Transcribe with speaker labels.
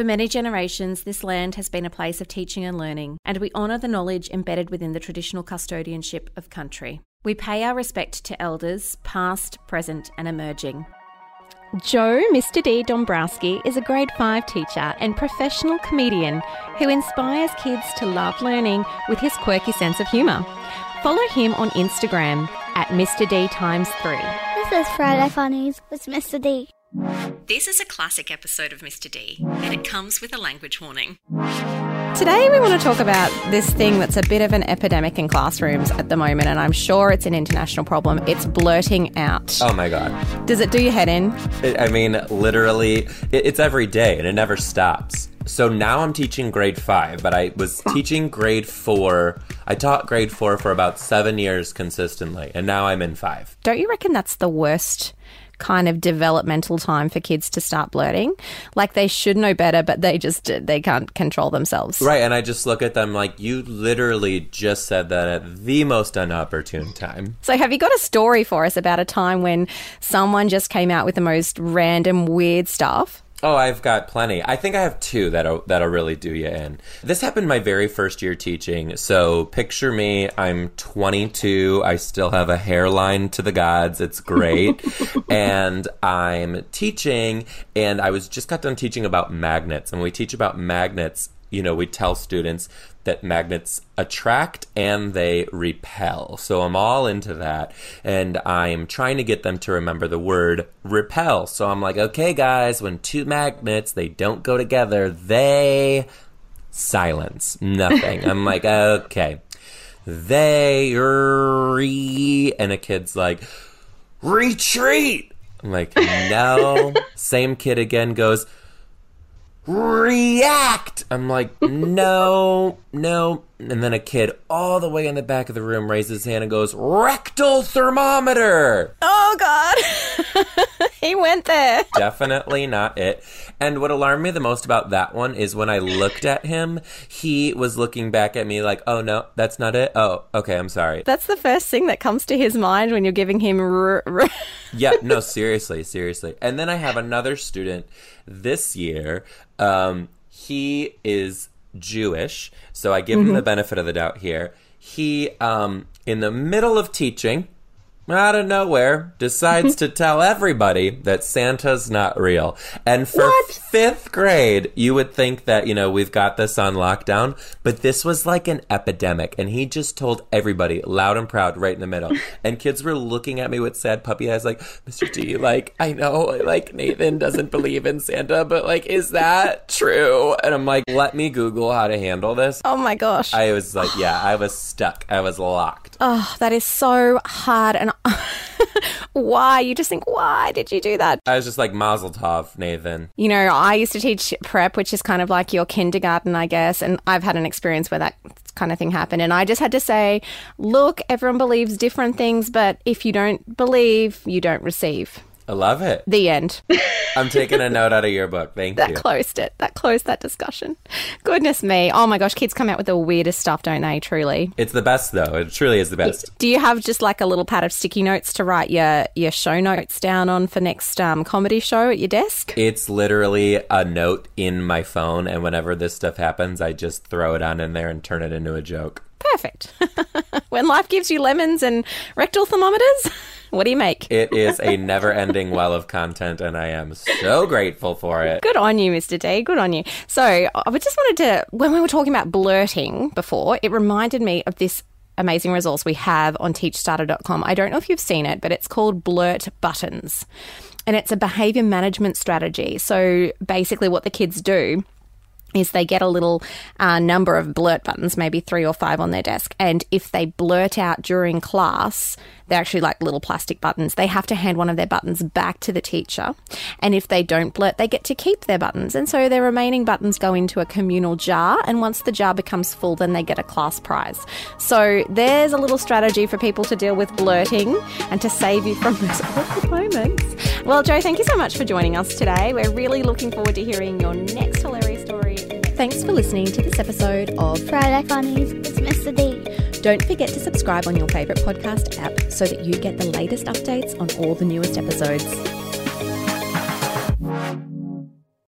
Speaker 1: For many generations, this land has been a place of teaching and learning, and we honour the knowledge embedded within the traditional custodianship of country. We pay our respect to elders, past, present, and emerging.
Speaker 2: Joe Mr. D. Dombrowski is a grade 5 teacher and professional comedian who inspires kids to love learning with his quirky sense of humour. Follow him on Instagram at Mr. D times 3.
Speaker 3: This is Friday Funnies with Mr. D.
Speaker 1: This is a classic episode of Mr. D, and it comes with a language warning.
Speaker 2: Today, we want to talk about this thing that's a bit of an epidemic in classrooms at the moment, and I'm sure it's an international problem. It's blurting out.
Speaker 4: Oh my god.
Speaker 2: Does it do your head in?
Speaker 4: It, I mean, literally, it, it's every day and it never stops. So now I'm teaching grade five, but I was teaching grade four. I taught grade four for about seven years consistently, and now I'm in five.
Speaker 2: Don't you reckon that's the worst kind of developmental time for kids to start blurting? Like they should know better, but they just they can't control themselves.
Speaker 4: Right, and I just look at them like, you literally just said that at the most inopportune time.
Speaker 2: So, have you got a story for us about a time when someone just came out with the most random, weird stuff?
Speaker 4: Oh, I've got plenty. I think I have two that'll that'll really do you in. This happened my very first year teaching. So picture me, I'm 22. I still have a hairline to the gods. It's great, and I'm teaching. And I was just got done teaching about magnets. And when we teach about magnets, you know, we tell students that magnets attract and they repel. So I'm all into that. And I'm trying to get them to remember the word repel. So I'm like, okay, guys, when two magnets, they don't go together, they silence. Nothing. I'm like, okay. They re and a kid's like, retreat. I'm like, no. Same kid again goes, react. I'm like, no, no. And then a kid all the way in the back of the room raises his hand and goes, rectal thermometer.
Speaker 2: Oh, God. he went there.
Speaker 4: Definitely not it. And what alarmed me the most about that one is when I looked at him, he was looking back at me like, oh, no, that's not it. Oh, okay, I'm sorry.
Speaker 2: That's the first thing that comes to his mind when you're giving him. R- r-
Speaker 4: yeah, no, seriously, seriously. And then I have another student this year. Um, he is Jewish, so I give him the benefit of the doubt here. He, um, in the middle of teaching, out of nowhere, decides to tell everybody that Santa's not real. And for fifth grade, you would think that, you know, we've got this on lockdown, but this was like an epidemic. And he just told everybody loud and proud right in the middle. and kids were looking at me with sad puppy eyes, like, Mr. D, like, I know, like, Nathan doesn't believe in Santa, but like, is that true? And I'm like, let me Google how to handle this.
Speaker 2: oh, my gosh.
Speaker 4: I was like, yeah, I was stuck. I was locked.
Speaker 2: Oh, that is so hard. And why? You just think, why did you do that?
Speaker 4: I was just like, Mazel Tov, Nathan.
Speaker 2: You know, I used to teach prep, which is kind of like your kindergarten, I guess. And I've had an experience where that kind of thing happened. And I just had to say, look, everyone believes different things, but if you don't believe, you don't receive.
Speaker 4: I love it.
Speaker 2: The end.
Speaker 4: I'm taking a note out of your book. Thank
Speaker 2: that
Speaker 4: you.
Speaker 2: That closed it. That closed that discussion. Goodness me. Oh my gosh, kids come out with the weirdest stuff, don't they? Truly.
Speaker 4: It's the best, though. It truly is the best.
Speaker 2: Do you have just like a little pad of sticky notes to write your your show notes down on for next um, comedy show at your desk?
Speaker 4: It's literally a note in my phone, and whenever this stuff happens, I just throw it on in there and turn it into a joke.
Speaker 2: Perfect. when life gives you lemons and rectal thermometers, what do you make?
Speaker 4: It is a never ending well of content, and I am so grateful for it.
Speaker 2: Good on you, Mr. D. Good on you. So, I just wanted to, when we were talking about blurting before, it reminded me of this amazing resource we have on teachstarter.com. I don't know if you've seen it, but it's called Blurt Buttons. And it's a behavior management strategy. So, basically, what the kids do is they get a little uh, number of blurt buttons, maybe three or five on their desk. And if they blurt out during class, they're actually like little plastic buttons. They have to hand one of their buttons back to the teacher. And if they don't blurt, they get to keep their buttons. And so their remaining buttons go into a communal jar. And once the jar becomes full, then they get a class prize. So there's a little strategy for people to deal with blurting and to save you from those awkward moments. Well, Joe, thank you so much for joining us today. We're really looking forward to hearing your next hilarious story. Thanks for listening to this episode of
Speaker 3: Friday Funnies with Mr. D.
Speaker 2: Don't forget to subscribe on your favourite podcast app so that you get the latest updates on all the newest episodes.